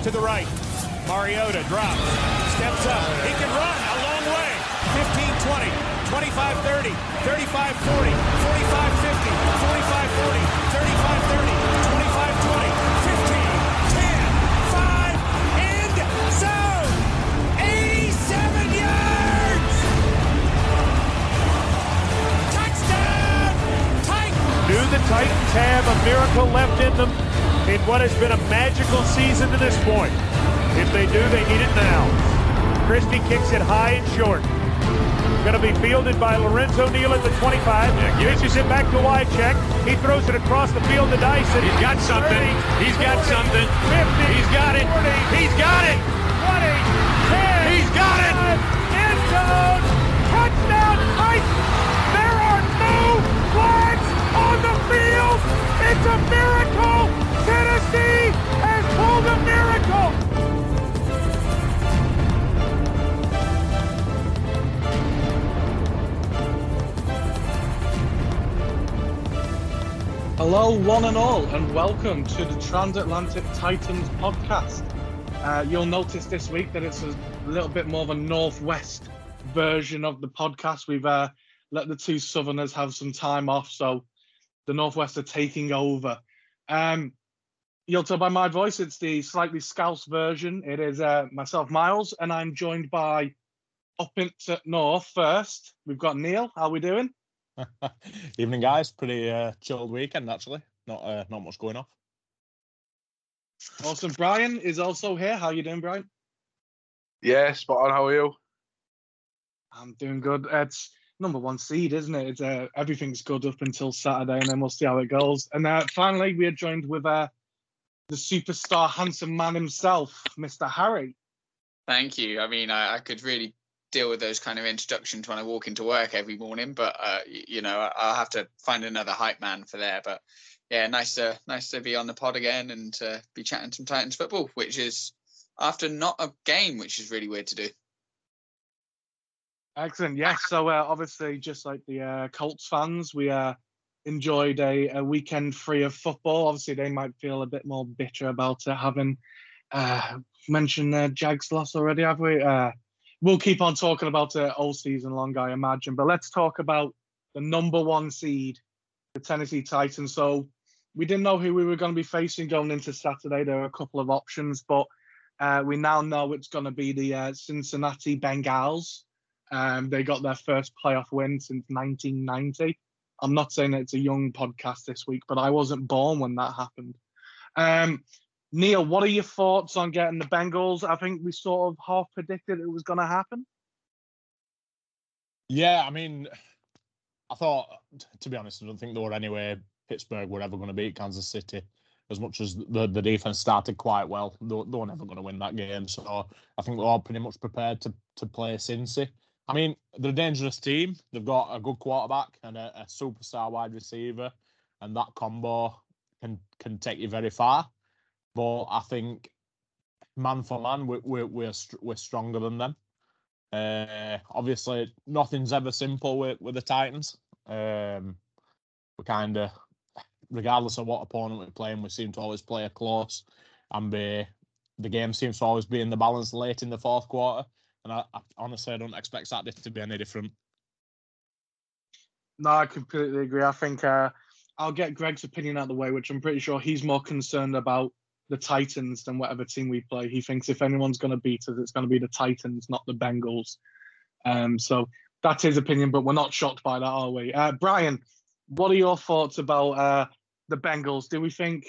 Goes to the right. Mariota drops. Steps up. He can run a long way. 15 20. 25 30. 35 40. 45 50. 45 40. 35 30. 25 20. 15 10 5 end zone. 87 yards. Touchdown. Titans. Do the Titans have a miracle left in them in what has been a magical season to this point? If they do, they need it now. Christie kicks it high and short. Going to be fielded by Lorenzo Neal at the 25. Pitches it back to Wycheck. He throws it across the field to Dyson. He's got something. 30, He's got something. 50, He's got it. 40, He's got it. 20, 10. He's got it. End zone. Touchdown Titans. There are no flags on the field. It's a miracle. Tennessee has pulled a miracle. Hello, one and all, and welcome to the Transatlantic Titans podcast. Uh, you'll notice this week that it's a little bit more of a northwest version of the podcast. We've uh, let the two southerners have some time off, so the northwest are taking over. Um, you'll tell by my voice, it's the slightly scouse version. It is uh, myself, Miles, and I'm joined by up into north first. We've got Neil. How we doing? Evening, guys. Pretty uh, chilled weekend actually. Not uh, not much going off. Awesome. Brian is also here. How you doing, Brian? Yeah, spot on. How are you? I'm doing good. It's number one seed, isn't it? It's uh, everything's good up until Saturday, and then we'll see how it goes. And uh, finally, we are joined with uh, the superstar, handsome man himself, Mr. Harry. Thank you. I mean, I, I could really deal with those kind of introductions when I walk into work every morning, but uh, you know, I- I'll have to find another hype man for there. But yeah, nice to nice to be on the pod again and uh, be chatting some Titans football, which is after not a game, which is really weird to do. Excellent. Yes. So uh, obviously, just like the uh, Colts fans, we uh, enjoyed a, a weekend free of football. Obviously, they might feel a bit more bitter about it, having uh, mentioned the Jags loss already, have we? Uh, we'll keep on talking about it all season long, I imagine. But let's talk about the number one seed, the Tennessee Titans. So we didn't know who we were going to be facing going into Saturday. There were a couple of options, but uh, we now know it's going to be the uh, Cincinnati Bengals. Um, they got their first playoff win since 1990. I'm not saying that it's a young podcast this week, but I wasn't born when that happened. Um, Neil, what are your thoughts on getting the Bengals? I think we sort of half predicted it was going to happen. Yeah, I mean, I thought to be honest, I don't think there were any way Pittsburgh were ever going to beat Kansas City. As much as the, the defense started quite well, they, were- they were never going to win that game. So I think we're all pretty much prepared to to play Cincy. I mean, they're a dangerous team. They've got a good quarterback and a, a superstar wide receiver, and that combo can can take you very far. But I think man for man, we're we're we're, we're stronger than them. Uh, obviously, nothing's ever simple with with the Titans. Um, we kind of, regardless of what opponent we're playing, we seem to always play a close, and be, the game seems to always be in the balance late in the fourth quarter. And I, I honestly I don't expect Saturday to be any different. No, I completely agree. I think uh, I'll get Greg's opinion out of the way, which I'm pretty sure he's more concerned about the Titans than whatever team we play. He thinks if anyone's going to beat us, it's going to be the Titans, not the Bengals. Um, so that's his opinion, but we're not shocked by that, are we? Uh, Brian, what are your thoughts about uh, the Bengals? Do we think,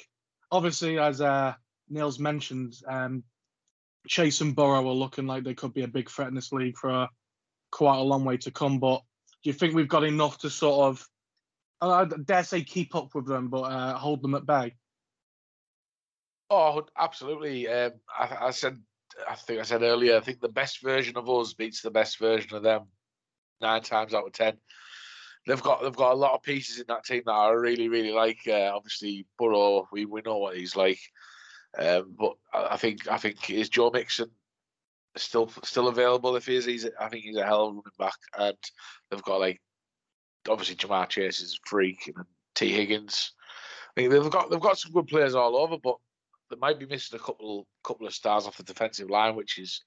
obviously, as uh, Neil's mentioned, um, Chase and Burrow are looking like they could be a big threat in this league for uh, quite a long way to come, but do you think we've got enough to sort of, I dare say, keep up with them, but uh, hold them at bay? Oh, absolutely. Um, I, I said, I think I said earlier. I think the best version of us beats the best version of them nine times out of ten. They've got they've got a lot of pieces in that team that I really really like. Uh, obviously, Burrow, we, we know what he's like, um, but I think I think is Joe Mixon still still available? If he is, he's I think he's a hell of a running back, and they've got like obviously Ja'Marr Chase is a freak and Tee Higgins. I think they've got they've got some good players all over, but they might be missing a couple couple of stars off the defensive line, which is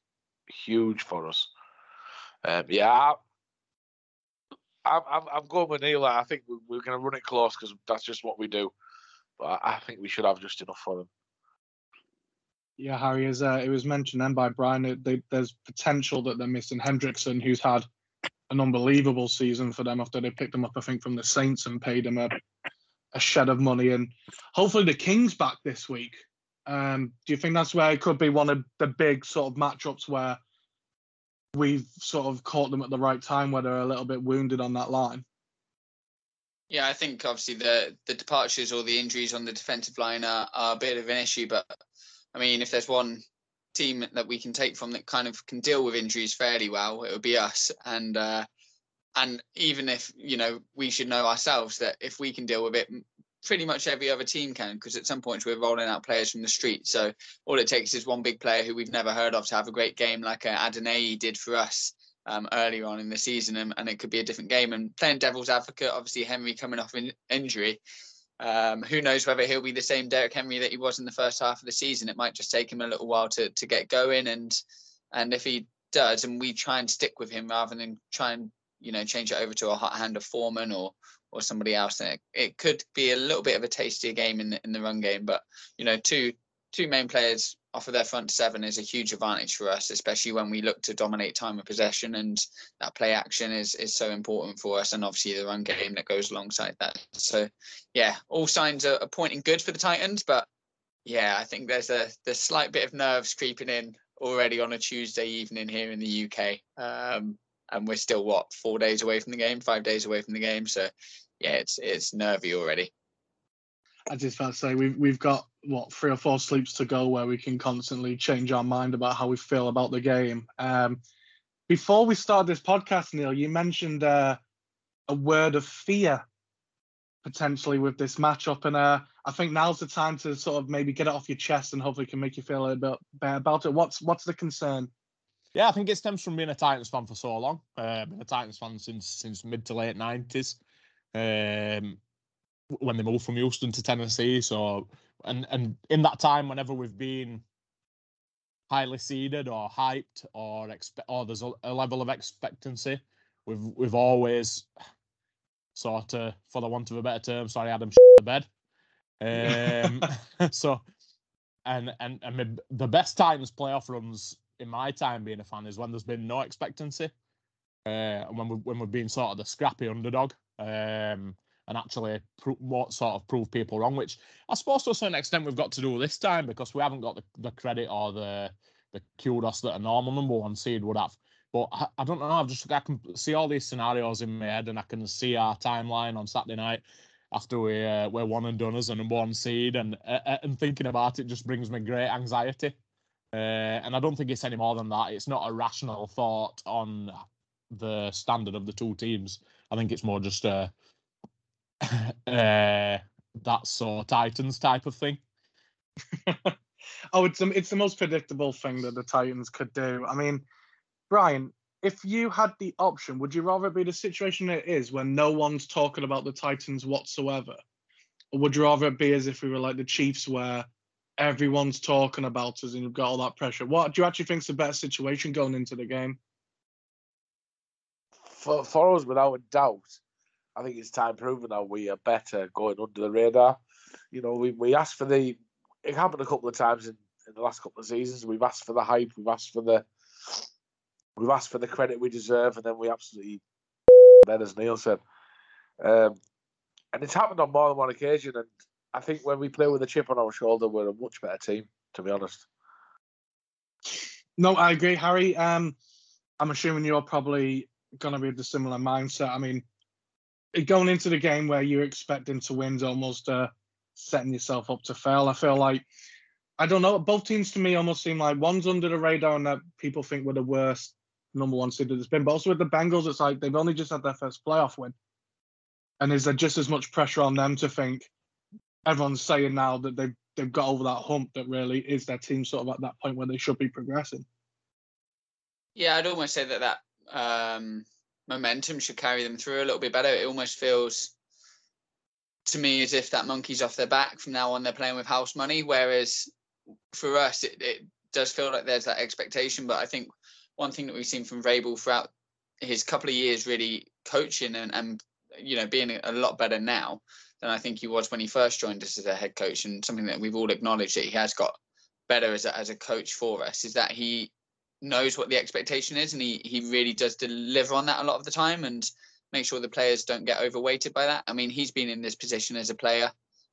huge for us. Um, yeah, I, I'm, I'm going with Neil. I think we're going to run it close because that's just what we do. But I think we should have just enough for them. Yeah, Harry, as uh, it was mentioned then by Brian, they, there's potential that they're missing Hendrickson, who's had an unbelievable season for them after they picked him up, I think, from the Saints and paid him a, a shed of money. And hopefully the Kings back this week. Um, do you think that's where it could be one of the big sort of matchups where we've sort of caught them at the right time where they're a little bit wounded on that line? Yeah, I think obviously the the departures or the injuries on the defensive line are, are a bit of an issue, but I mean, if there's one team that we can take from that kind of can deal with injuries fairly well, it would be us. And uh, and even if you know, we should know ourselves that if we can deal with it, pretty much every other team can. Because at some points we're rolling out players from the street, so all it takes is one big player who we've never heard of to have a great game, like uh, Adeniyi did for us. Um, earlier on in the season, and, and, it could be a different game. And playing devil's advocate, obviously Henry coming off in injury, um, who knows whether he'll be the same Derrick Henry that he was in the first half of the season? It might just take him a little while to to get going, and and if he does, and we try and stick with him rather than try and you know change it over to a hot hand of Foreman or or somebody else, then it, it could be a little bit of a tastier game in the in the run game. But you know, two two main players off of their front seven is a huge advantage for us, especially when we look to dominate time of possession and that play action is is so important for us, and obviously the run game that goes alongside that. So, yeah, all signs are, pointing good for the Titans, but yeah, I think there's a there's slight bit of nerves creeping in already on a Tuesday evening here in the UK, um, and we're still what four days away from the game, five days away from the game. So, yeah, it's it's nervy already. I just want to say we've we've got what three or four sleeps to go where we can constantly change our mind about how we feel about the game. Um, before we start this podcast, Neil, you mentioned uh, a word of fear potentially with this matchup, and uh, I think now's the time to sort of maybe get it off your chest and hopefully can make you feel a bit better about it. What's what's the concern? Yeah, I think it stems from being a Titans fan for so long. Uh, been a Titans fan since since mid to late nineties. Um, when they moved from Houston to Tennessee. So and and in that time, whenever we've been highly seeded or hyped or expect or there's a, a level of expectancy, we've we've always sort of, for the want of a better term, sorry, Adam, the bed. Um, so, and and and the best times playoff runs in my time being a fan is when there's been no expectancy, uh, and when we when we've been sort of the scrappy underdog. Um, and actually pro- what sort of prove people wrong, which I suppose to a certain extent we've got to do this time because we haven't got the, the credit or the the kudos that a normal number one seed would have. But I, I, don't know. I've just I can see all these scenarios in my head, and I can see our timeline on Saturday night after we uh, we're one and done as a number one seed, and uh, uh, and thinking about it just brings me great anxiety. Uh, and I don't think it's any more than that. It's not a rational thought on the standard of the two teams. I think it's more just a uh, that's so Titans type of thing. oh, it's it's the most predictable thing that the Titans could do. I mean, Brian, if you had the option, would you rather be the situation it is when no one's talking about the Titans whatsoever, or would you rather it be as if we were like the Chiefs, where everyone's talking about us and you've got all that pressure? What do you actually think is the better situation going into the game? For, for us, without a doubt, I think it's time proven that we are better going under the radar. You know, we, we asked for the. It happened a couple of times in, in the last couple of seasons. We've asked for the hype. We've asked for the. We've asked for the credit we deserve, and then we absolutely. Then, as Neil said, um, and it's happened on more than one occasion. And I think when we play with a chip on our shoulder, we're a much better team. To be honest. No, I agree, Harry. Um, I'm assuming you're probably going to be of the similar mindset. I mean, going into the game where you're expecting to win is almost uh, setting yourself up to fail. I feel like I don't know. Both teams to me almost seem like one's under the radar and that people think we're the worst number one seed that there's been. But also with the Bengals, it's like they've only just had their first playoff win, and is there just as much pressure on them to think everyone's saying now that they've they've got over that hump that really is their team sort of at that point where they should be progressing. Yeah, I'd almost say that that um, momentum should carry them through a little bit better. It almost feels to me as if that monkey's off their back from now on. They're playing with house money, whereas for us, it, it does feel like there's that expectation. But I think one thing that we've seen from Vrabel throughout his couple of years really coaching and, and you know being a lot better now than I think he was when he first joined us as a head coach, and something that we've all acknowledged that he has got better as a, as a coach for us is that he knows what the expectation is and he he really does deliver on that a lot of the time and make sure the players don't get overweighted by that. I mean, he's been in this position as a player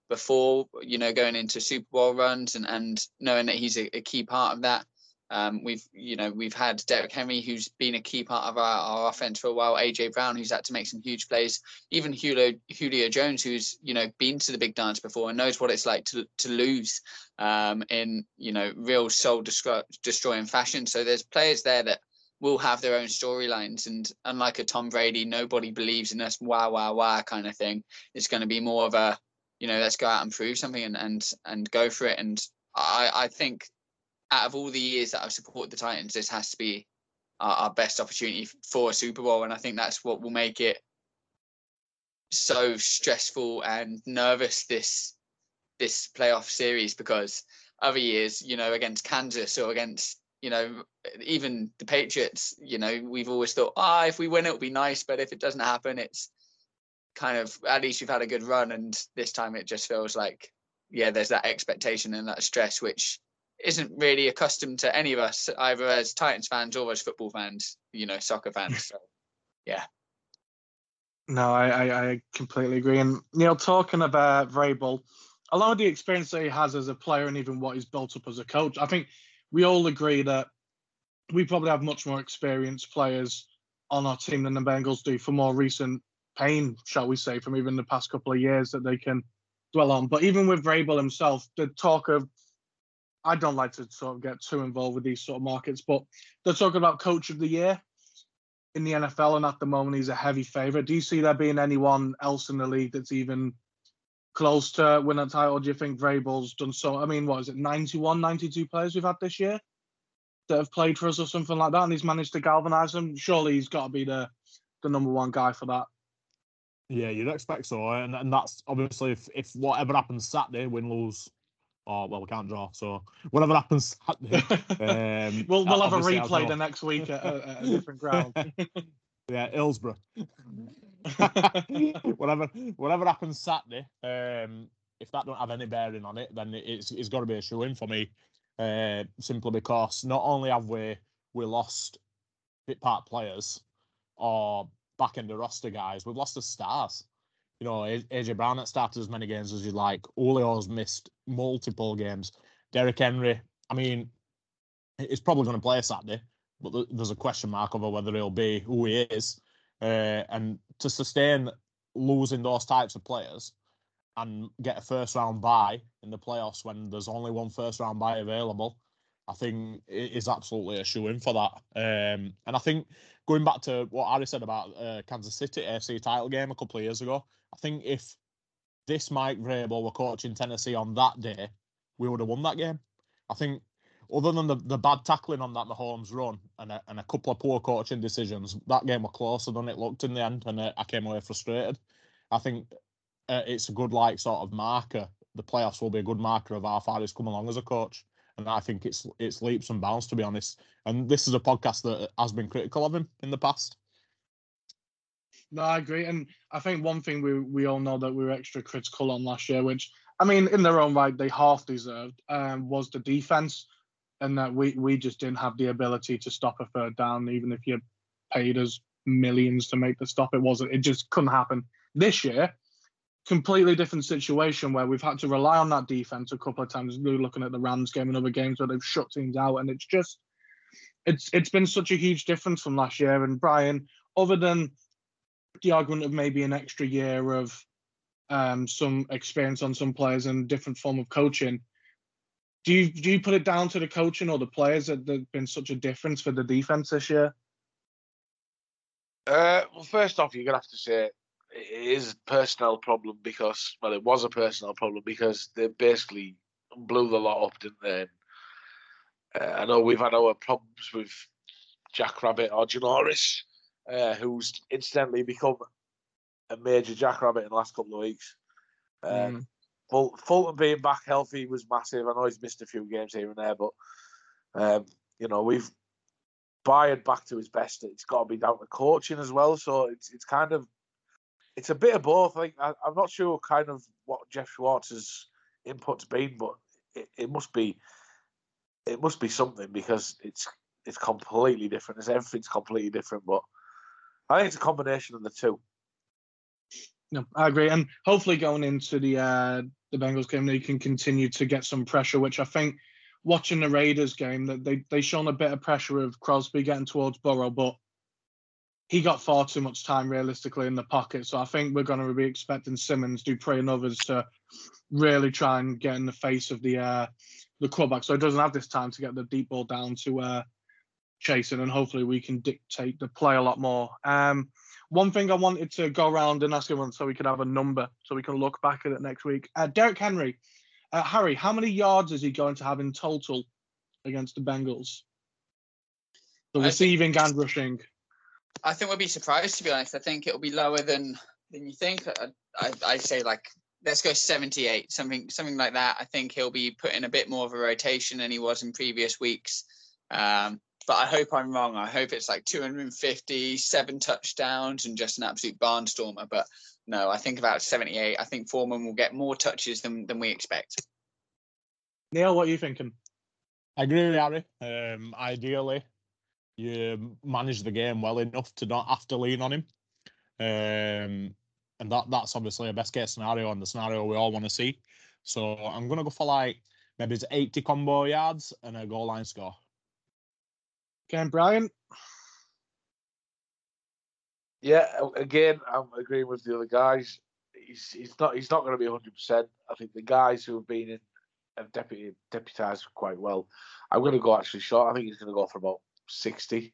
before, you know, going into Super Bowl runs and and knowing that he's a, a key part of that. Um, we've, you know, we've had Derrick Henry, who's been a key part of our, our offense for a while. AJ Brown, who's had to make some huge plays. Even Julio, Julio Jones, who's you know been to the big dance before and knows what it's like to to lose um, in you know real soul destroying fashion. So there's players there that will have their own storylines, and unlike a Tom Brady, nobody believes in us. Wow, wow, wow, kind of thing. It's going to be more of a you know let's go out and prove something and and and go for it. And I I think out of all the years that I've supported the Titans, this has to be our, our best opportunity for a Super Bowl, and I think that's what will make it so stressful and nervous this this playoff series because other years, you know, against Kansas or against, you know, even the Patriots, you know, we've always thought, ah, oh, if we win, it'll be nice. But if it doesn't happen, it's kind of at least you've had a good run. And this time it just feels like, yeah, there's that expectation and that stress, which isn't really accustomed to any of us, either as Titans fans or as football fans, you know, soccer fans. So, yeah. No, I, I, I completely agree. And Neil, talking about Vrabel, along with the experience that he has as a player and even what he's built up as a coach, I think we all agree that we probably have much more experienced players on our team than the Bengals do for more recent pain, shall we say, from even the past couple of years that they can dwell on. But even with Vrabel himself, the talk of I don't like to sort of get too involved with these sort of markets, but they're talking about coach of the year in the NFL, and at the moment he's a heavy favorite. Do you see there being anyone else in the league that's even close to win a title? Do you think Vrabel's done so? I mean, what is it, 91, 92 players we've had this year that have played for us or something like that, and he's managed to galvanise them? Surely he's got to be the the number one guy for that. Yeah, you'd expect so, and, and that's obviously if, if whatever happens Saturday, win lose or well, we can't draw. So whatever happens, um, we'll we'll have a replay the next week at, at a different ground. yeah, Hillsborough. whatever whatever happens Saturday, um, if that don't have any bearing on it, then it's it's got to be a shoe in for me. Uh, simply because not only have we we lost bit part players or back end the roster guys, we've lost the stars you know, AJ Brown has started as many games as you like. Julio's missed multiple games. Derrick Henry, I mean, he's probably going to play Saturday, but there's a question mark over whether he'll be who he is. Uh, and to sustain losing those types of players and get a first round bye in the playoffs when there's only one first round bye available, I think it is absolutely a shoe in for that. Um, and I think going back to what Ari said about uh, Kansas City AFC title game a couple of years ago, I think if this Mike Vrabel were coaching Tennessee on that day, we would have won that game. I think, other than the, the bad tackling on that Mahomes run and a, and a couple of poor coaching decisions, that game was closer than it looked in the end, and uh, I came away frustrated. I think uh, it's a good like sort of marker. The playoffs will be a good marker of how far he's come along as a coach, and I think it's it's leaps and bounds to be honest. And this is a podcast that has been critical of him in the past. No, I agree, and I think one thing we we all know that we were extra critical on last year, which I mean, in their own right, they half deserved, um, was the defense, and that we we just didn't have the ability to stop a third down, even if you paid us millions to make the stop. It wasn't. It just couldn't happen. This year, completely different situation where we've had to rely on that defense a couple of times. Looking at the Rams game and other games where they've shut teams out, and it's just it's it's been such a huge difference from last year. And Brian, other than the argument of maybe an extra year of um, some experience on some players and different form of coaching. Do you do you put it down to the coaching or the players that there's been such a difference for the defense this year? Uh, well, first off, you're gonna have to say it is a personnel problem because well, it was a personnel problem because they basically blew the lot up, didn't they? Uh, I know we've had our problems with Jack Rabbit or Janoris, uh, who's incidentally become a major jackrabbit in the last couple of weeks. Um, mm. Ful- Fulton being back healthy was massive. I know he's missed a few games here and there, but um, you know we've Byard back to his best. It's got to be down to coaching as well. So it's it's kind of it's a bit of both. Think I, am not sure kind of what Jeff Schwartz's input's been, but it, it must be it must be something because it's it's completely different. It's, everything's completely different, but I think it's a combination of the two. No, I agree, and hopefully going into the uh, the Bengals game, they can continue to get some pressure, which I think watching the Raiders game that they they shown a bit of pressure of Crosby getting towards Burrow, but he got far too much time realistically in the pocket. So I think we're going to be expecting Simmons, Dupre, and others to really try and get in the face of the uh, the quarterback, so he doesn't have this time to get the deep ball down to uh, Chasen, and hopefully we can dictate the play a lot more. Um, one thing I wanted to go around and ask everyone so we could have a number so we can look back at it next week. Uh, Derrick Henry, uh, Harry, how many yards is he going to have in total against the Bengals? The receiving think, and rushing. I think we'll be surprised to be honest. I think it'll be lower than than you think. I, I, I say like let's go 78, something something like that. I think he'll be put in a bit more of a rotation than he was in previous weeks. Um, but I hope I'm wrong. I hope it's like 250, seven touchdowns, and just an absolute barnstormer. But no, I think about 78. I think Foreman will get more touches than than we expect. Neil, what are you thinking? I agree with Harry. Um, ideally, you manage the game well enough to not have to lean on him. Um, and that that's obviously a best case scenario and the scenario we all want to see. So I'm gonna go for like maybe it's 80 combo yards and a goal line score. Ken Brian. Yeah, again, I'm agreeing with the other guys. He's he's not he's not going to be 100. percent I think the guys who have been in have deputy deputized quite well. I'm going to go actually short. I think he's going to go for about 60.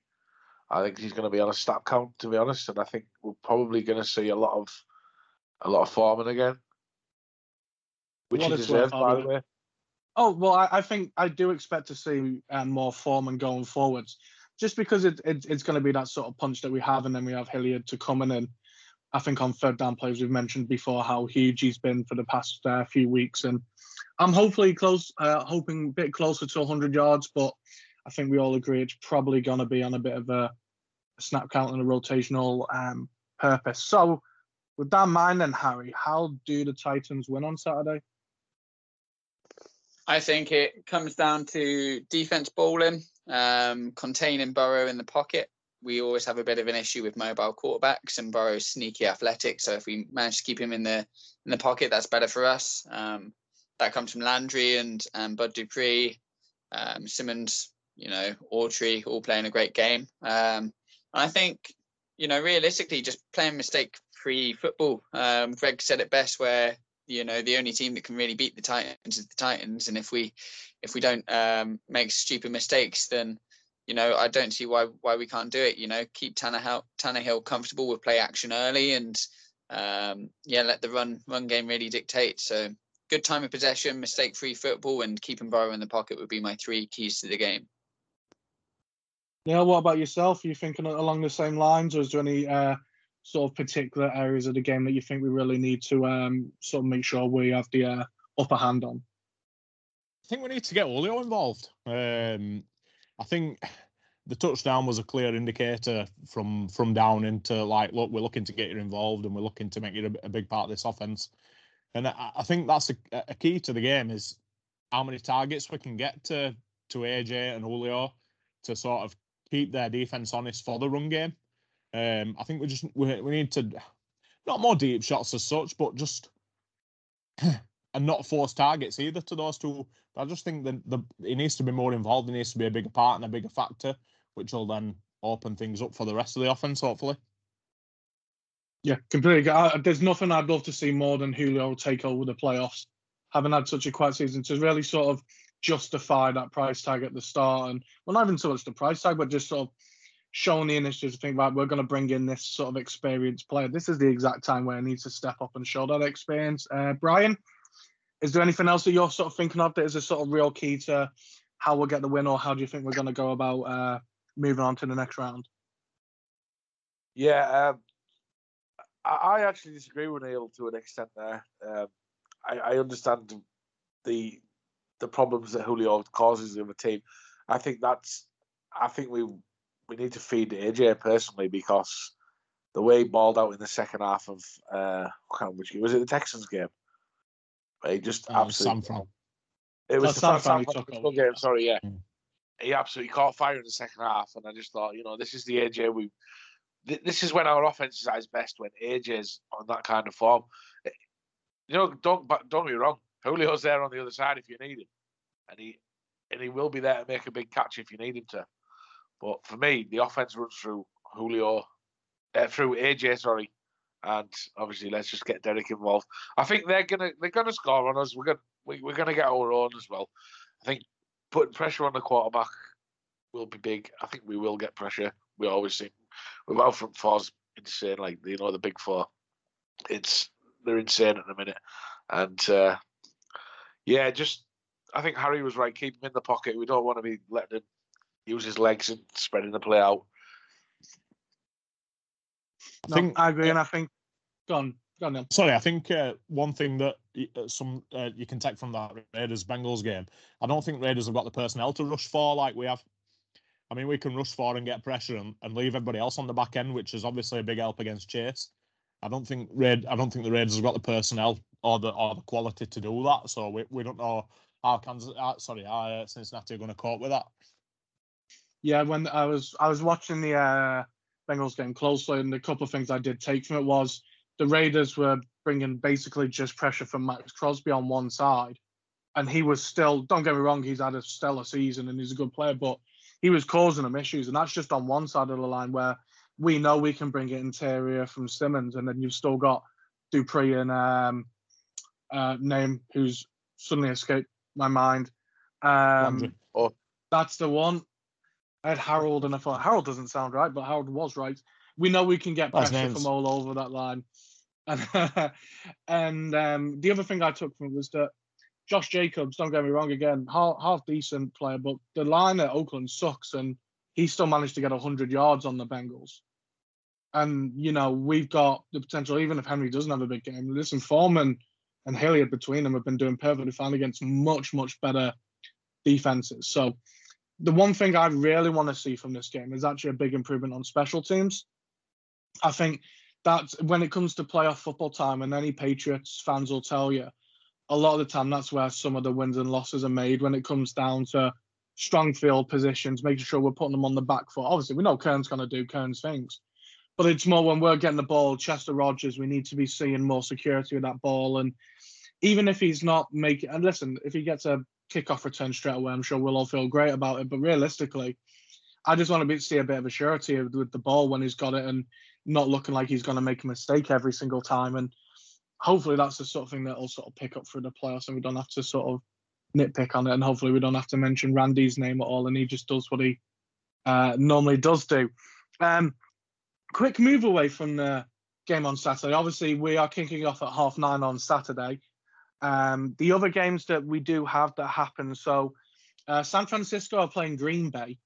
I think he's going to be on a stat count, to be honest, and I think we're probably going to see a lot of a lot of Foreman again, which he deserves, by the way. Oh well, I, I, think I do expect to see um, more Foreman going forwards, just because it, it it's going to be that sort of punch that we have, and then we have Hilliard to come in. And I think on third down plays we've mentioned before how huge he's been for the past uh, few weeks, and I'm hopefully close, uh, hoping a bit closer to 100 yards, but I think we all agree it's probably going to be on a bit of a, snap count and a rotational um, purpose. So with that in mind, then Harry, how do the Titans win on Saturday? I think it comes down to defense balling, um, containing Burrow in the pocket. We always have a bit of an issue with mobile quarterbacks, and Burrow's sneaky athletic. So if we manage to keep him in the in the pocket, that's better for us. Um, that comes from Landry and and Bud Dupree, um, Simmons, you know, Autry, all playing a great game. Um, I think, you know, realistically, just playing mistake-free football. Um, Greg said it best, where you know the only team that can really beat the Titans is the Titans, and if we if we don't um, make stupid mistakes, then you know I don't see why why we can't do it. You know, keep Tannehill Tannehill comfortable with play action early, and um, yeah, let the run run game really dictate. So good time of possession, mistake free football, and keeping Burrow in the pocket would be my three keys to the game. Neil, what about yourself? Are you thinking along the same lines, or is there any uh, sort of particular areas of the game that you think we really need to um, sort of make sure we have the uh, upper hand on? I think we need to get Julio involved. Um, I think the touchdown was a clear indicator from from down into like, look, we're looking to get you involved and we're looking to make you a, a big part of this offense. And I, I think that's a, a, key to the game is how many targets we can get to to AJ and Julio to sort of keep their defense honest for the run game. Um, I think we just we, we need to not more deep shots as such, but just and not force targets either to those two. I just think that the he needs to be more involved. He needs to be a bigger part and a bigger factor, which will then open things up for the rest of the offense, hopefully. Yeah, completely. I, there's nothing I'd love to see more than Julio take over the playoffs, having had such a quiet season to really sort of justify that price tag at the start, and well, not even so much the price tag, but just sort of showing the initiative to think about we're going to bring in this sort of experienced player. This is the exact time where he needs to step up and show that experience. Uh, Brian, is there anything else that you're sort of thinking of that is a sort of real key to how we'll get the win, or how do you think we're going to go about uh, moving on to the next round? Yeah, um, I, I, actually disagree with Neil to an extent there. Um, I, I understand the the problems that Julio causes in the team. I think that's I think we we need to feed AJ personally because the way he balled out in the second half of uh which was it the Texans game? He just Uh, absolutely San Fran. it was Oh, the San Fran he Francisco took game, sorry, yeah. Mm. He absolutely caught fire in the second half, and I just thought, you know, this is the AJ we. th- This is when our offense is at its best when AJ's on that kind of form. You know, don't but don't be wrong. Julio's there on the other side if you need him, and he and he will be there to make a big catch if you need him to. But for me, the offense runs through Julio, uh, through AJ, sorry, and obviously let's just get Derrick involved. I think they're gonna they're gonna score on us. We're gonna we, we're gonna get our own as well. I think putting pressure on the quarterback will be big. I think we will get pressure. We always seem with our front fours insane, like you know the big four. It's they're insane at the minute, and uh, yeah, just I think Harry was right. Keep him in the pocket. We don't want to be letting him use his legs and spreading the play out. I No, think I agree, and I think. Go on, go on, Neil. Sorry, I think uh, one thing that uh, some uh, you can take from that Raiders Bengals game, I don't think Raiders have got the personnel to rush for like we have. I mean, we can rush for and get pressure and, and leave everybody else on the back end, which is obviously a big help against Chase. I don't think Raid, I don't think the Raiders have got the personnel or the or the quality to do that. So we, we don't know how Kansas, uh, sorry, how uh, Cincinnati are going to cope with that. Yeah, when I was I was watching the uh, Bengals game closely, and a couple of things I did take from it was the Raiders were bringing basically just pressure from Maxx Crosby on one side, and he was still. Don't get me wrong, he's had a stellar season and he's a good player, but he was causing them issues, and that's just on one side of the line where we know we can bring it interior from Simmons, and then you've still got Dupree and um, uh, name who's suddenly escaped my mind. Um, Landry. that's the one. I had Harold, and I thought Harold doesn't sound right, but Harold was right. We know we can get pressure name's- from all over that line. And, and um, the other thing I took from it was that Josh Jacobs, don't get me wrong, again, half, half decent player, but the line at Oakland sucks, and he still managed to get 100 yards on the Bengals. And, you know, we've got the potential, even if Henry doesn't have a big game, listen, Foreman and Hilliard between them have been doing perfectly fine against much, much better defenses. So the one thing I really want to see from this game is actually a big improvement on special teams. I think that when it comes to playoff football time, and any Patriots fans will tell you, a lot of the time that's where some of the wins and losses are made when it comes down to strong field positions, making sure we're putting them on the back foot. Obviously, we know Kern's going to do Kern's things, but it's more when we're getting the ball, Chester Rogers, we need to be seeing more security with that ball. And even if he's not making, and listen, if he gets a kickoff return straight away, I'm sure we'll all feel great about it. But realistically, I just want to be, see a bit of a surety with the ball when he's got it and not looking like he's going to make a mistake every single time. And hopefully that's the sort of thing that will sort of pick up through the playoffs and we don't have to sort of nitpick on it. And hopefully we don't have to mention Randy's name at all and he just does what he uh, normally does do. Um, quick move away from the game on Saturday. Obviously, we are kicking off at half nine on Saturday. Um, the other games that we do have that happen. So, uh, San Francisco are playing Green Bay,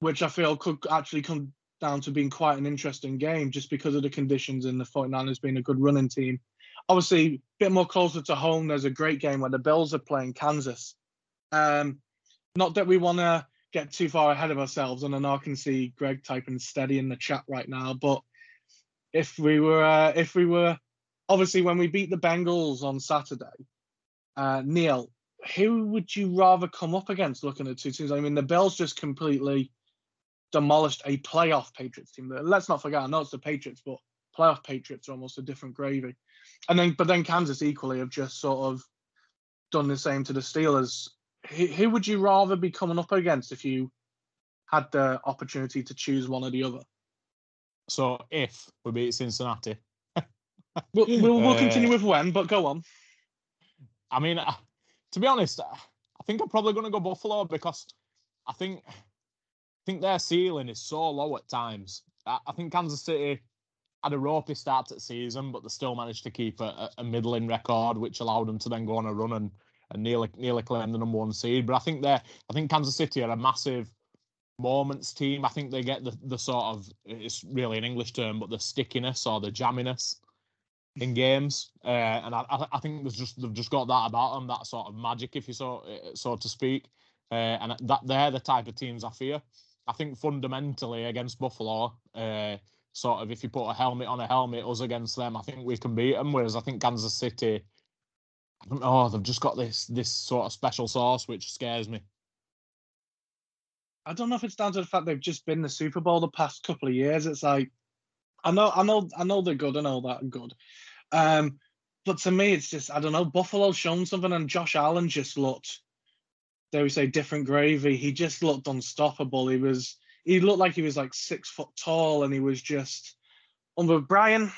which I feel could actually come down to being quite an interesting game just because of the conditions and the 49ers being a good running team. Obviously, a bit more closer to home, there's a great game where the Bills are playing Kansas. Um, not that we want to get too far ahead of ourselves, and I can see Greg typing steady in the chat right now, but if we were, uh, if we were, obviously when we beat the Bengals on Saturday, uh, Neil, who would you rather come up against looking at two teams? I mean, the Bills just completely demolished a playoff Patriots team. Let's not forget, I know it's the Patriots, but playoff Patriots are almost a different gravy. And then, but then Kansas equally have just sort of done the same to the Steelers. Who, who would you rather be coming up against if you had the opportunity to choose one or the other? So if we beat Cincinnati, We'll, we'll, we'll continue Uh, with when, but go on. I mean, uh, to be honest, uh, I think I'm probably going to go Buffalo because I think I think their ceiling is so low at times. I, I think Kansas City had a ropey start to the season, but they still managed to keep a, a middling record, which allowed them to then go on a run and, and nearly nearly claim the number one seed. But I think they're I think Kansas City are a massive moments team. I think they get the, the sort of it's really an English term, but the stickiness or the jamminess in games, uh, and I, I think there's just they've just got that about them, that sort of magic, if you so so to speak, uh, and that they're the type of teams I fear. I think fundamentally against Buffalo, uh, sort of if you put a helmet on a helmet, us against them, I think we can beat them. Whereas I think Kansas City, Know, they've just got this this sort of special sauce which scares me. I don't know if it's down to the fact they've just been the Super Bowl the past couple of years. It's like I know, I know, I know they're good and all that good. Um, but to me, it's just I don't know. Buffalo's shown something, and Josh Allen just looked. Dare we say different gravy? He just looked unstoppable. He was. He looked like he was like six foot tall, and he was just. With Brian,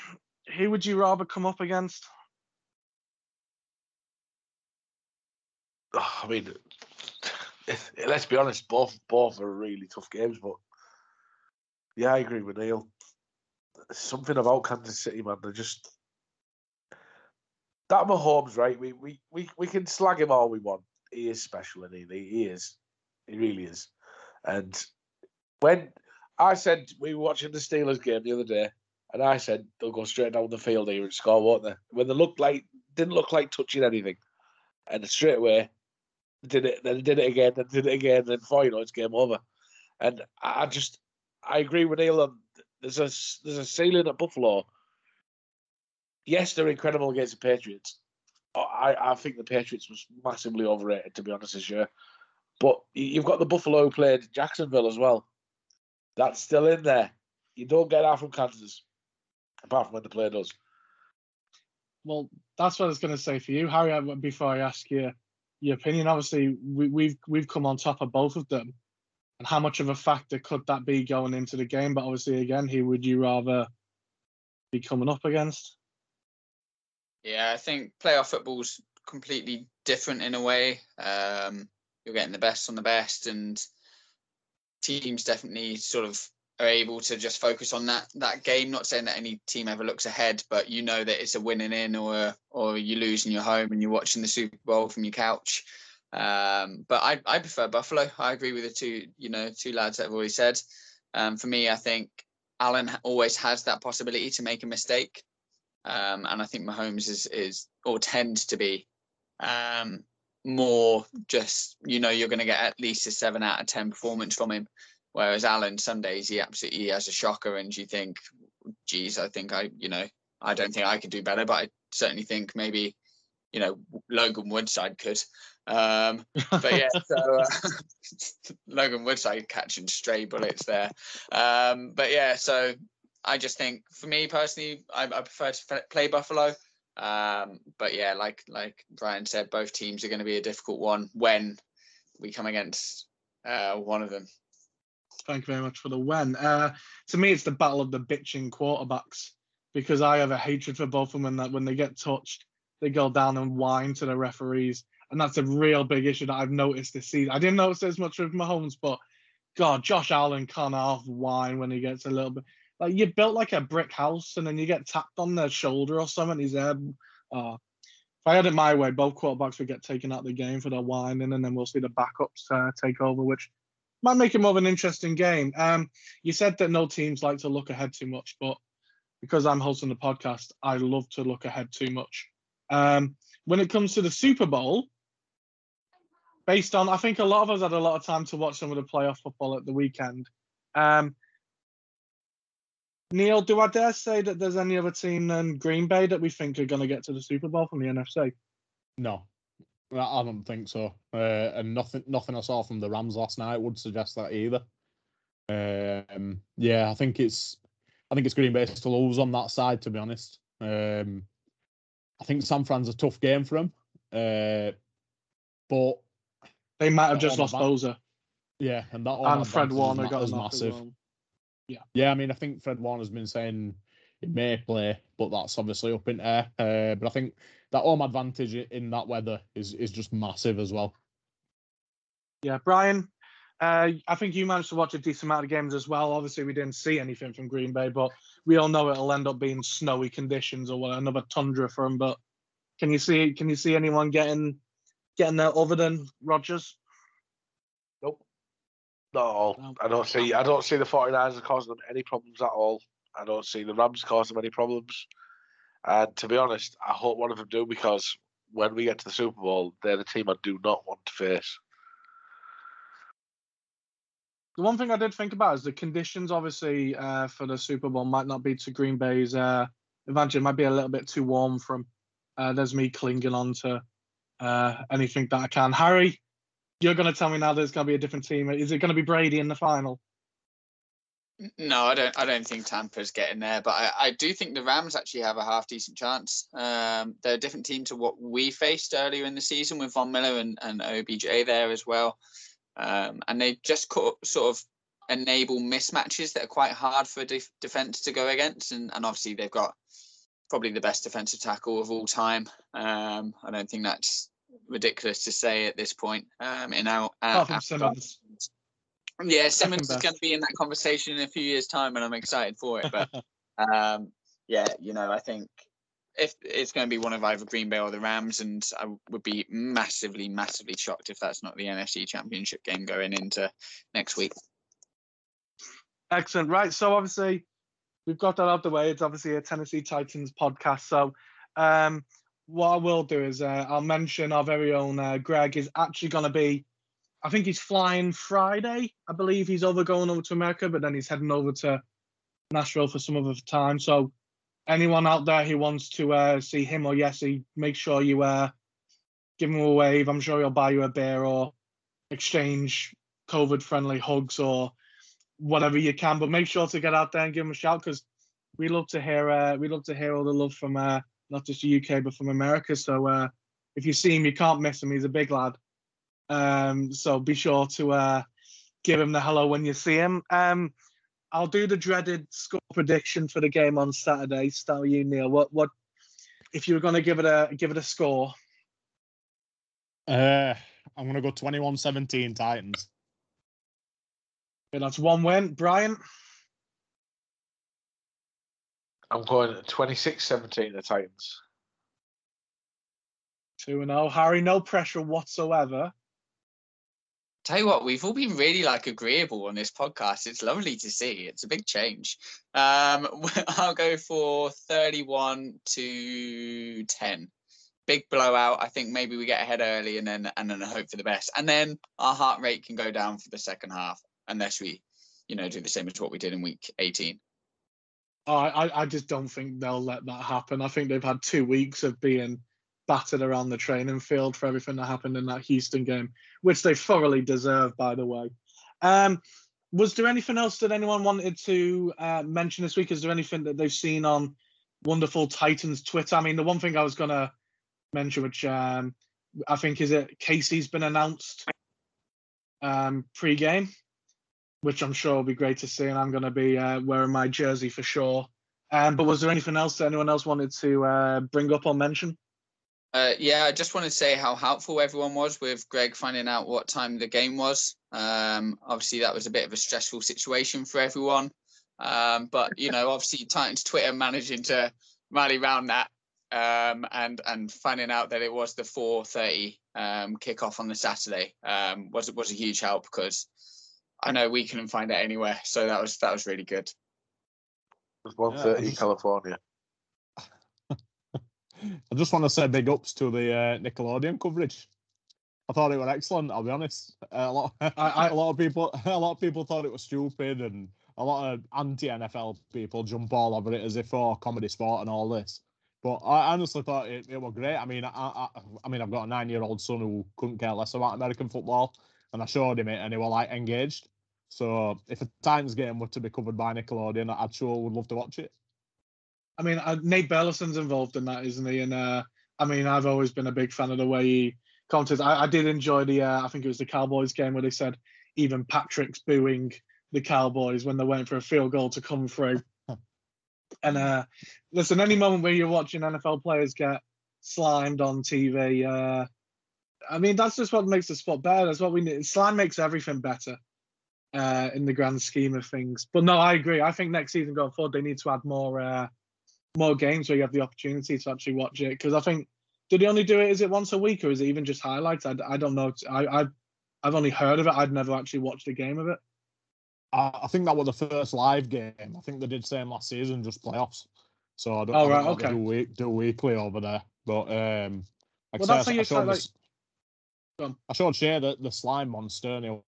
who would you rather come up against? I mean, let's be honest, both both are really tough games, but yeah, I agree with Neil. Something about Kansas City, man. They're just that Mahomes, right? We we we, we can slag him all we want. He is special, and he he is, he really is. And when I said we were watching the Steelers game the other day, and I said they'll go straight down the field here and score, won't they? When they looked like didn't look like touching anything, and straight away did it, then did it again, then did it again, then before you oh, know it's game over. And I just I agree with Neil. There's a there's a ceiling at Buffalo. Yes, they're incredible against the Patriots. Oh, I, I think the Patriots was massively overrated, to be honest, this year. But you've got the Buffalo played Jacksonville as well. That's still in there. You don't get that from Kansas, apart from when the play does. Well, that's what I was going to say for you, Harry. Before I ask you your opinion. Obviously, we, we've we've come on top of both of them, and how much of a factor could that be going into the game? But obviously, again, who would you rather be coming up against? Yeah, I think playoff football's completely different in a way. Um, you're getting the best on the best, and teams definitely sort of are able to just focus on that that game. Not saying that any team ever looks ahead, but you know that it's a winning in or or you lose in your home and you're watching the Super Bowl from your couch. Um, but I, I prefer Buffalo. I agree with the two you know two lads that have already said. Um, for me, I think Allen always has that possibility to make a mistake, um, and I think Mahomes is is or tends to be um, more just you know you're going to get at least a seven out of ten performance from him Whereas Allen days he absolutely has a shocker, and you think, geez, I think I, you know, I don't think I could do better, but I certainly think maybe, you know, Logan Woodside could. Um, but yeah, so uh, Logan Woodside catching stray bullets there. Um, but yeah, so I just think for me personally, I, I prefer to play Buffalo. Um, but yeah, like like Brian said, both teams are going to be a difficult one when we come against uh, one of them. Thank you very much for the when. Uh, to me, it's the battle of the bitching quarterbacks because I have a hatred for both of them. And that when they get touched, they go down and whine to the referees, and that's a real big issue that I've noticed this season. I didn't notice as much with Mahomes, but God, Josh Allen can't half whine when he gets a little bit like you built like a brick house, and then you get tapped on the shoulder or something. He's there. Uh, if I had it my way, both quarterbacks would get taken out of the game for their whining, and then we'll see the backups uh, take over, which might make it more of an interesting game. Um, you said that no teams like to look ahead too much, but because I'm hosting the podcast, I love to look ahead too much. Um, when it comes to the Super Bowl, based on, I think a lot of us had a lot of time to watch some of the playoff football at the weekend. Um, Neil, do I dare say that there's any other team than Green Bay that we think are going to get to the Super Bowl from the NFC? No, I don't think so. Uh, and nothing, nothing I saw from the Rams last night would suggest that either. Um, yeah, I think it's, I think it's Green Bay to lose on that side. To be honest, um, I think San Fran's a tough game for them, uh, but they might have just lost Bosa. Yeah, and that and Fred Warner got massive. Well. Yeah, yeah. I mean, I think Fred Warner's been saying it may play, but that's obviously up in air. Uh, but I think that home advantage in that weather is is just massive as well. Yeah, Brian, uh, I think you managed to watch a decent amount of games as well. Obviously, we didn't see anything from Green Bay, but we all know it'll end up being snowy conditions or another tundra for them. But can you see can you see anyone getting getting there other than Rodgers? Nope. Not at all. No. I don't see I don't see the 49ers causing them any problems at all. I don't see the Rams causing them any problems. And to be honest, I hope one of them do because when we get to the Super Bowl, they're the team I do not want to face. The one thing I did think about is the conditions, obviously, uh, for the Super Bowl might not be to Green Bay's uh, advantage. It might be a little bit too warm from. Uh, there's me clinging on to uh, anything that I can. Harry, you're going to tell me now there's going to be a different team. Is it going to be Brady in the final? No, I don't. I don't think Tampa's getting there, but I, I do think the Rams actually have a half decent chance. Um, they're a different team to what we faced earlier in the season with Von Miller and, and OBJ there as well, um, and they just sort of enable mismatches that are quite hard for def- defense to go against, and, and obviously they've got probably the best defensive tackle of all time. Um, I don't think that's ridiculous to say at this point. Um, in our, uh, yeah, Simmons is going to be in that conversation in a few years' time, and I'm excited for it. But um, yeah, you know, I think if it's going to be one of either Green Bay or the Rams, and I would be massively, massively shocked if that's not the NFC Championship game going into next week. Excellent. Right. So obviously, we've got that out the way. It's obviously a Tennessee Titans podcast. So um, what I will do is uh, I'll mention our very own uh, Greg is actually going to be I think he's flying Friday. I believe he's over going over to America, but then he's heading over to Nashville for some other time. So anyone out there who wants to uh, see him or Yessie, make sure you uh, give him a wave. I'm sure he'll buy you a beer or exchange COVID friendly hugs or whatever you can. But make sure to get out there and give him a shout because we love to hear uh, we love to hear all the love from uh, not just the UK but from America. So uh, if you see him, you can't miss him. He's a big lad. Um, so be sure to uh, give him the hello when you see him. Um, I'll do the dreaded score prediction for the game on Saturday. Start you, Neil. What what if you were going to give it a give it a score? Uh, I'm going to go 21-17 Titans. Okay, that's one win. Brian? I'm going 26-17 the Titans. 2 0. Harry, no pressure whatsoever. Tell you what, we've all been really like agreeable on this podcast. It's lovely to see. It's a big change. Um, I'll go for 31 to 10. Big blowout. I think maybe we get ahead early and then and then hope for the best. And then our heart rate can go down for the second half unless we, you know, do the same as what we did in week 18. Oh, I, I just don't think they'll let that happen. I think they've had two weeks of being battered around the training field for everything that happened in that Houston game, which they thoroughly deserve, by the way. Um, was there anything else that anyone wanted to uh, mention this week? Is there anything that they've seen on Wonderful Titans Twitter? I mean, the one thing I was going to mention, which um, I think is it, Casey's been announced um, pre-game, which I'm sure will be great to see, and I'm going to be uh, wearing my jersey for sure. Um, but was there anything else that anyone else wanted to uh, bring up or mention? Uh, yeah, I just want to say how helpful everyone was with Greg finding out what time the game was. Um, obviously, that was a bit of a stressful situation for everyone. Um, but you know, obviously, Titans Twitter managing to rally around that um, and and finding out that it was the 4:30 um, kickoff on the Saturday um, was was a huge help because I know we couldn't find it anywhere. So that was that was really good. It was 1:30 yeah, California. I just want to say big ups to the uh, Nickelodeon coverage. I thought it was excellent. I'll be honest. A lot, I, I, a lot of people, a lot of people thought it was stupid, and a lot of anti-NFL people jump all over it as if for oh, comedy sport and all this. But I honestly thought it, it was great. I mean, I, I, I mean, I've got a nine-year-old son who couldn't care less about American football, and I showed him it, and he was like engaged. So if a Titans game were to be covered by Nickelodeon, I'd sure would love to watch it. I mean, uh, Nate Burleson's involved in that, isn't he? And uh, I mean, I've always been a big fan of the way he commented. I, I did enjoy the, uh, I think it was the Cowboys game where they said even Patrick's booing the Cowboys when they're waiting for a field goal to come through. and uh, listen, any moment where you're watching NFL players get slimed on TV, uh, I mean, that's just what makes the sport better. That's what we need. Slime makes everything better uh, in the grand scheme of things. But no, I agree. I think next season going forward, they need to add more uh, more games where you have the opportunity to actually watch it. Because I think, did he only do it? Is it once a week or is it even just highlights? I, I don't know. I, I I've only heard of it. I'd never actually watched a game of it. I think that was the first live game. I think they did same last season, just playoffs. So I don't, Oh, I don't right, know what they okay. do, week, do weekly over there. But um, like Well, that's say, how I you showed like- this- I showed Shay the, the slime monster. And he'll,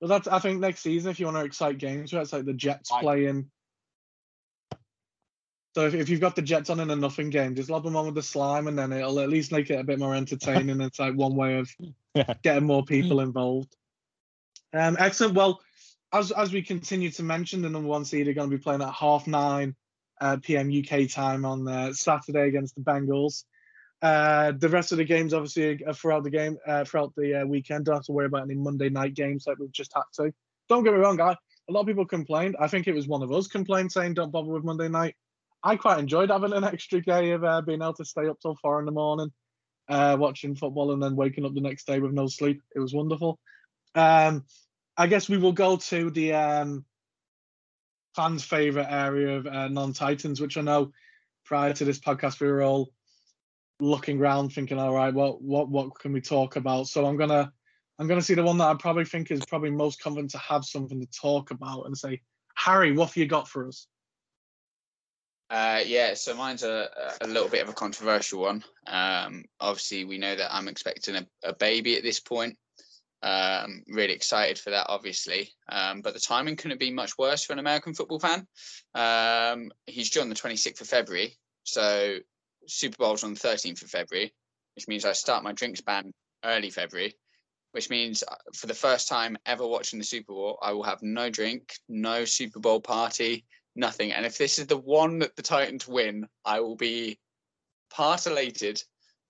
Well, that's I think next season if you want to excite games, where it's like the Jets I- playing. So if, if you've got the Jets on in a nothing game, just lob them on with the slime, and then it'll at least make it a bit more entertaining. it's like one way of Yeah. getting more people involved. Um, excellent. Well, as as we continue to mention, the number one seed are going to be playing at half nine uh, p.m. UK time on uh, Saturday against the Bengals. Uh, the rest of the games, obviously, are throughout the game, uh, throughout the uh, weekend. Don't have to worry about any Monday night games like we've just had to. Don't get me wrong, guy. A lot of people complained. I think it was one of us complained saying don't bother with Monday night. I quite enjoyed having an extra day of uh, being able to stay up till four in the morning, uh, watching football, and then waking up the next day with no sleep. It was wonderful. Um, I guess we will go to the um, fans' favorite area of uh, non-Titans, which I know prior to this podcast we were all looking around, thinking, "All right, what what what can we talk about?" So I'm gonna I'm gonna see the one that I probably think is probably most confident to have something to talk about and say, Harry, what have you got for us? Uh, yeah, so mine's a, a little bit of a controversial one. Um, obviously, we know that I'm expecting a, a baby at this point. Um, really excited for that, obviously. Um, but the timing couldn't be much worse for an American football fan. Um, he's due on the 26th of February. So Super Bowl's on the 13th of February, which means I start my drinks ban early February, which means uh, for the first time ever watching the Super Bowl, I will have no drink, no Super Bowl party, nothing. And if this is the one that the Titans win, I will be part elated,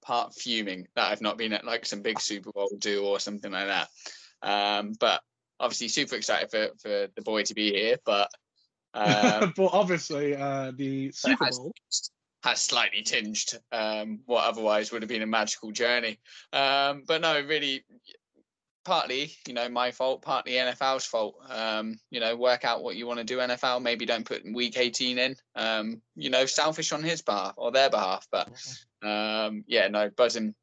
part fuming that I've not been at like some big Super Bowl do or something like that. Um, but obviously, super excited for for the boy to be here. But um, but obviously, uh, the Super has- Bowl. has slightly tinged um, what otherwise would have been a magical journey. Um, but no, really, partly, you know, my fault, partly NFL's fault. Um, you know, work out what you want to do, NFL. Maybe don't put week 18 in. Um, you know, selfish on his behalf or their behalf. But um, yeah, no, buzzing.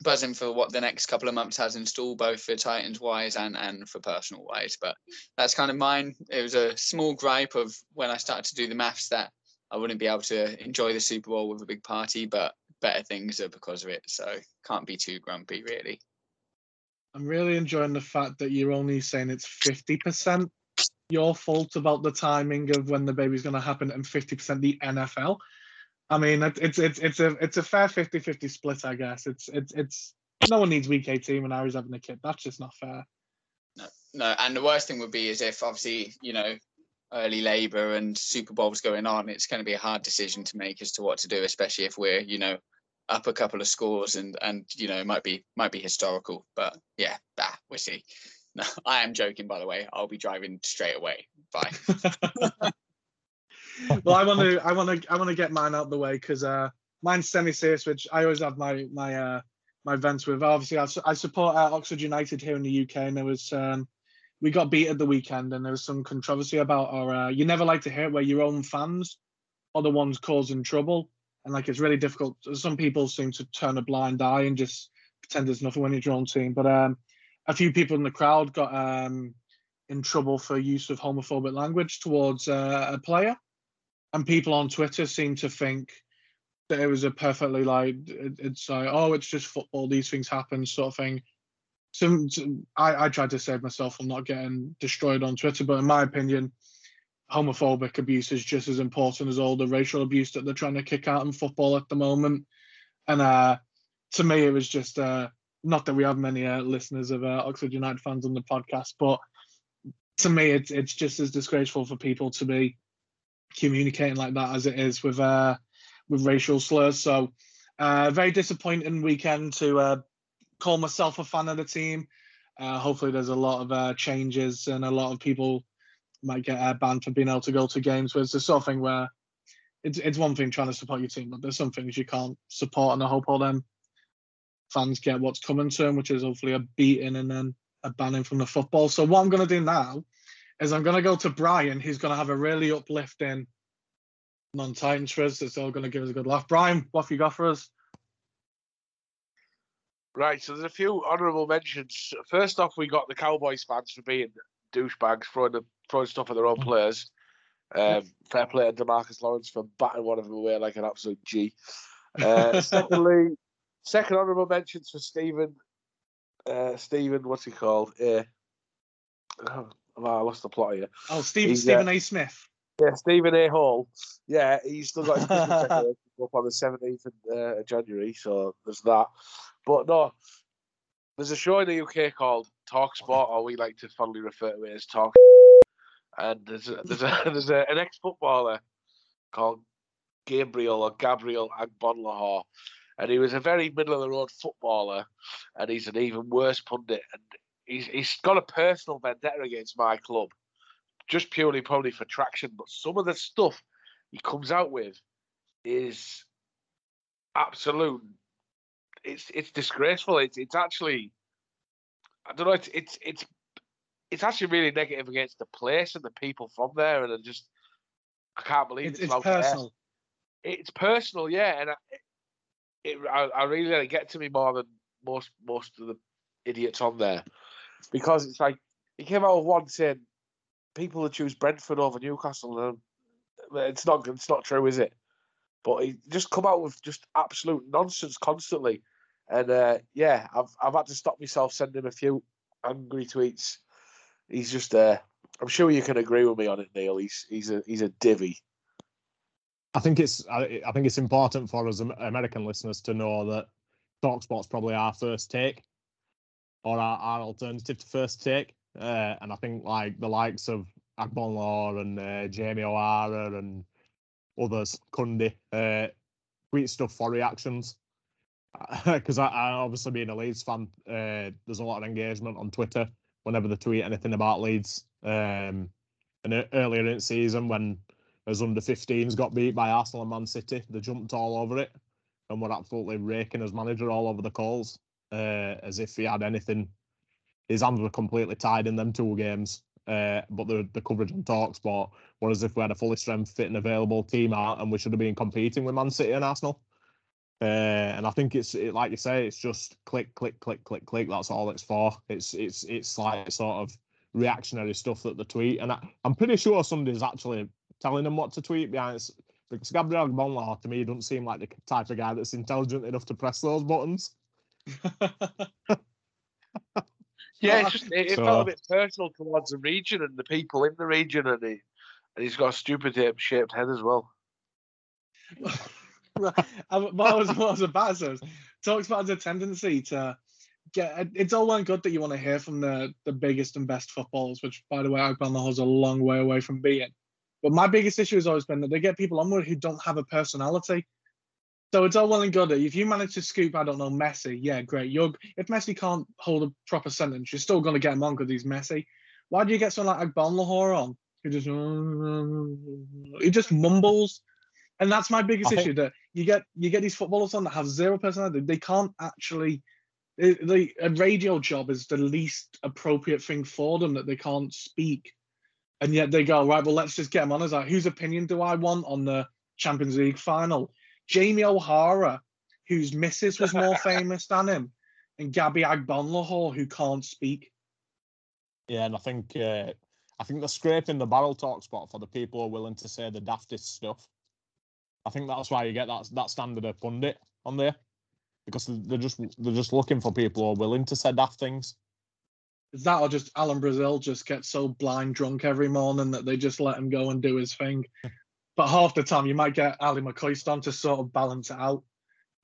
Buzzing for what the next couple of months has in store, both for Titans wise and and for personal wise. But that's kind of mine. It was a small gripe of when I started to do the maths that I wouldn't be able to enjoy the Super Bowl with a big party, but better things are because of it. So can't be too grumpy, really. I'm really enjoying the fact that you're only saying it's 50% your fault about the timing of when the baby's going to happen and 50% the NFL. I mean, it's it's it's a it's a fair 50-50 split, I guess. It's it's it's no one needs week 18 when Harry's having a kid. That's just not fair. No, and the worst thing would be is if obviously you know early labour and Super Bowl's going on, it's going to be a hard decision to make as to what to do, especially if we're you know up a couple of scores and and you know it might be might be historical. But yeah, bah, we'll see. No, I am joking, by the way. I'll be driving straight away. Bye. well, I want to, I want to, I want to get mine out of the way because uh, mine's semi-serious, which I always have my my uh, my events with. Obviously, I, su- I support uh, Oxford United here in the UK, and there was um, we got beat at the weekend, and there was some controversy about our. Uh, you never like to hear it where your own fans are the ones causing trouble, and like it's really difficult. Some people seem to turn a blind eye and just pretend there's nothing when it's your own team, but um, a few people in the crowd got um in trouble for use of homophobic language towards uh, a player and people on Twitter seem to think that it was a perfectly like it, it's like oh it's just football these things happen sort of thing. Some I, I tried to save myself from not getting destroyed on Twitter, but in my opinion, homophobic abuse is just as important as all the racial abuse that they're trying to kick out in football at the moment. And uh, to me, it was just uh, not that we have many uh, listeners of uh, Oxford United fans on the podcast, but to me, it's it's just as disgraceful for people to be communicating like that as it is with uh with racial slurs. So uh very disappointing weekend to call myself a fan of the team. Hopefully there's a lot of changes and a lot of people might get uh, banned for being able to go to games where it's the sort of thing where it's it's one thing trying to support your team, but there's some things you can't support and I hope all them fans get what's coming to them, which is hopefully a beating and then a banning from the football. So what I'm gonna do now is I'm going to go to Brian, He's going to have a really uplifting non-Titans for us. It's all going to give us a good laugh. Brian, what have you got for us? Right, so there's a few honourable mentions. First off, we got the Cowboys fans for being douchebags, throwing the, throwing stuff at their own players. Um, fair play to Demarcus Lawrence for batting one of them away like an absolute G. Uh, secondly, second honourable mentions for Stephen. Uh, Stephen, what's he called? Uh, oh, I lost the plot here. Oh, He's, Stephen uh, A. Smith. Yeah, Stephen A. Hall. Yeah, he's still got his up on the 17th of uh, January, so there's that. But no, there's a show in the UK called Talk Sport, or we like to fondly refer to it as Talk. And there's a, there's a, there's a, an ex-footballer called Gabriel or Gabriel Agbonlahor, and he was a very middle of the road footballer, and he's an even worse pundit, and he's he's got a personal vendetta against my club just purely probably for traction. But some of the stuff he comes out with is absolute. It's it's disgraceful. It's it's actually I don't know. It's it's it's it's actually really negative against the place and the people from there, and I just I can't believe It's, it's, it's allowed to air. personal. It's personal, yeah, and I, it I, I really let it get to me more than most most of the idiots on there because it's like he came out with one saying people that choose Brentford over Newcastle. And it's not it's not true, is it? But he just come out with just absolute nonsense constantly, and uh, yeah, I've I've had to stop myself sending a few angry tweets. He's just uh, I'm sure you can agree with me on it, Neil. He's he's a he's a divvy. I think it's I, I think it's important for us American listeners to know that Talksport's probably our first take or our, our alternative to first take. Uh, and I think like the likes of Agbonlahor and uh, Jamie O'Hara and others, Cundy, uh, tweet stuff for reactions. Because I, I obviously being a Leeds fan, uh, there's a lot of engagement on Twitter whenever they tweet anything about Leeds. Um, and earlier in the season, when as under 15s got beat by Arsenal and Man City, they jumped all over it and were absolutely raking as manager all over the calls, uh, as if he had anything. His hands were completely tied in them two games. Uh, but the the coverage on Talksport was as if we had a fully strength, fit, and available team out, and we should have been competing with Man City and Arsenal. Uh, and I think it's it, like you say, it's just click, click, click, click, click. That's all it's for. It's it's it's like sort of reactionary stuff that the tweet, and I, I'm pretty sure somebody's actually telling them what to tweet behind. It's, because Gabby Agbonlahor to me doesn't seem like the type of guy that's intelligent enough to press those buttons. Yeah, it's just, it, it So- felt a bit personal towards the region and the people in the region, and he and he's got a stupid uh, shaped head as well. Right. I- what I was what I was about to say talks about the tendency to get. It's all well and good that you want to hear from the the biggest and best footballers, which by the way, Akban is a long way away from being. But my biggest issue has always been that they get people on with who don't have a personality. So it's all well and good. If you manage to scoop, I don't know, Messi, yeah, great. You're if Messi can't hold a proper sentence, you're still going to get him on because he's Messi. Why do you get someone like Agbonlahor on who just he just mumbles? And that's my biggest I think- issue. That you get you get these footballers on that have zero personality. They can't actually. The, a radio job is the least appropriate thing for them that they can't speak, and yet they go right. Well, let's just get them on. As like, whose opinion do I want on the Champions League final? Jamie O'Hara, whose missus was more famous than him, and Gabby Agbonlahor, who can't speak. Yeah, and I think uh, I think they're scraping the barrel Talksport for the people who are willing to say the daftest stuff. I think that's why you get that that standard of pundit on there, because they're just they're just looking for people who are willing to say daft things. Is that or just Alan Brazil just gets so blind drunk every morning that they just let him go and do his thing? but half the time you might get Ali McCoist on to sort of balance it out.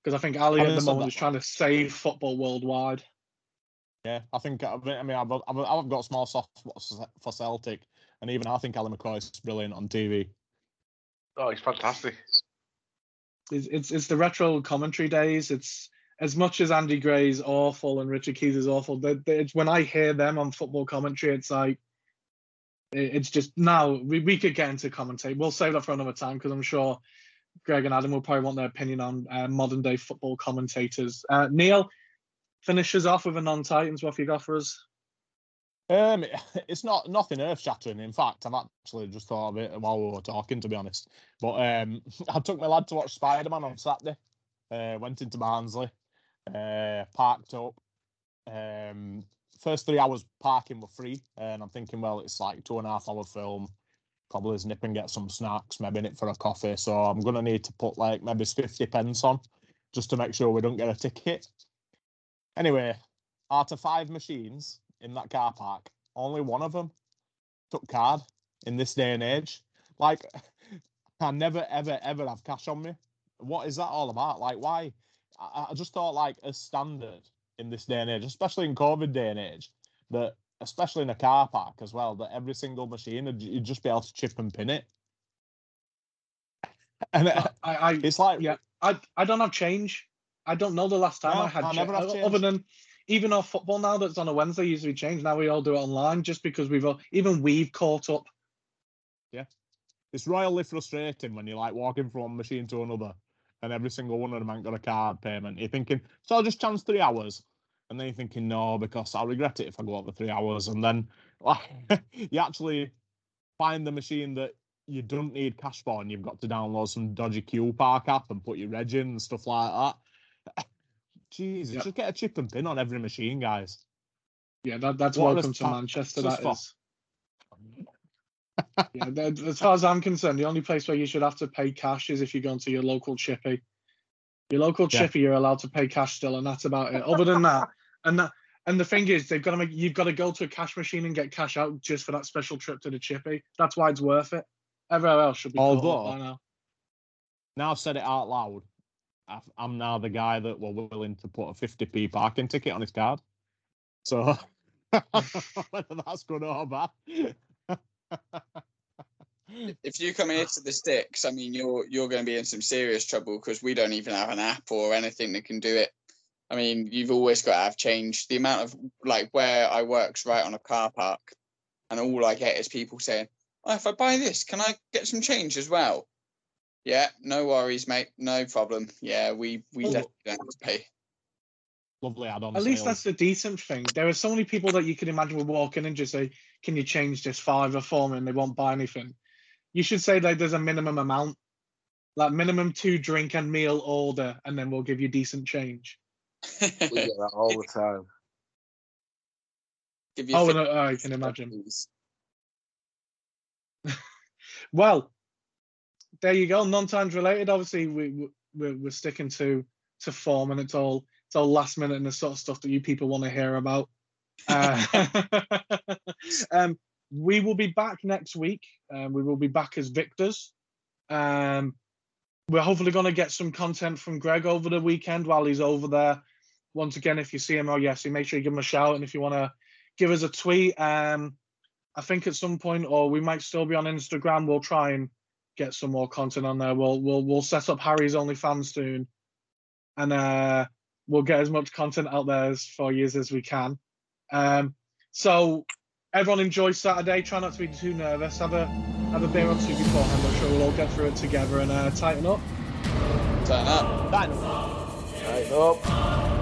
Because I think Ali I at the moment that- is trying to save football worldwide. Yeah, I think I mean I mean, I've, I've, I've got a small soft spot for Celtic, and even I think Ali McCoy is brilliant on TV. Oh, he's fantastic. It's, it's it's the retro commentary days. It's as much as Andy Gray's awful and Richard Keys is awful. They, they, it's when I hear them on football commentary, it's like it- it's just now we, we could get into commentate. We'll save that for another time because I'm sure Greg and Adam will probably want their opinion on uh, modern day football commentators. Uh, Neil finishes off with a non-Titans. What have you got for us? Um, it's not nothing earth shattering. In fact, I've actually just thought of it while we were talking, to be honest. But um, I took my lad to watch Spider Man on Saturday. Uh, went into Barnsley, uh, parked up. Um, first three hours parking were free, and I'm thinking, well, it's like two and a half hour film. probably nip and get some snacks, maybe in it for a coffee. So I'm gonna need to put like maybe 50 pence on just to make sure we don't get a ticket. Anyway, out of five machines in that car park, only one of them took card in this day and age. Like, I never, ever, ever have cash on me. What is that all about? Like, why? I, just thought, like, as standard in this day and age, especially in COVID day and age, that especially in a car park as well, that every single machine you'd just be able to chip and pin it. And uh, it- I, I it's like, yeah, I I don't have change. I don't know the last time No, I had I change. Other than even our football now that's on a Wednesday usually change. Now we all do it online just because we've all, even we've caught up. Yeah, it's royally frustrating when you're like walking from one machine to another and every single one of them ain't got a card payment. You're thinking, so I'll just chance three hours. And then you're thinking, no, because I'll regret it if I go over three hours. And then like, you actually find the machine that you don't need cash for and you've got to download some dodgy Q Park app and put your reg in and stuff like that. Jesus, Yeah. just get a chip and pin on every machine, guys. Yeah, that, that's What welcome to that- Manchester. just That for- is. Yeah, as far as I'm concerned, the only place where you should have to pay cash is if you go to your local chippy. Your local Yeah. chippy, you're allowed to pay cash still, and that's about it. Other than that, and that, and the thing is, they've got to make you've got to go to a cash machine and get cash out just for that special trip to the chippy. That's why it's worth it. Everywhere else should be. Although- now. Now I've said it out loud. I'm now the guy that were willing to put a 50p parking ticket on his card. So whether that's good or bad. If you come here to the sticks, I mean, you're you're going to be in some serious trouble because we don't even have an app or anything that can do it. I mean, you've always got to have change. The amount of like where I work's right on a car park, and all I get is people saying, "Oh, if I buy this, can I get some change as well?" Yeah, no worries, mate. No problem. Yeah, we we Well, definitely don't have to pay. Lovely add-on. At least sales. that's the decent thing. There are so many people that you can imagine would walk in and just say, "Can you change this five or me?" and they won't buy anything. You should say that there's a minimum amount, like minimum two drink and meal order, and then we'll give you decent change. We get that all the time. Give you Oh, 50 and, uh, I can imagine. Well, there you go. Non-times related. Obviously, we we- we're, we're sticking to to form, and it's all all last minute and the sort of stuff that you people want to hear about. Uh, um, we will be back next week. Um, we will be back as victors. Um, we're hopefully going to get some content from Greg over the weekend while he's over there. Once again, if you see him oh yes, make sure you give him a shout. And if you want to give us a tweet, um, I think at some point, or we might still be on Instagram. We'll try and get some more content on there. We'll we'll we'll set up Harry's OnlyFans soon, and uh, we'll get as much content out there as for you as we can. Um, so everyone enjoy Saturday. Try not to be too nervous. Have a have a beer or two beforehand. I'm sure we'll all get through it together and uh, Titan Up. Turn up. That- Right up.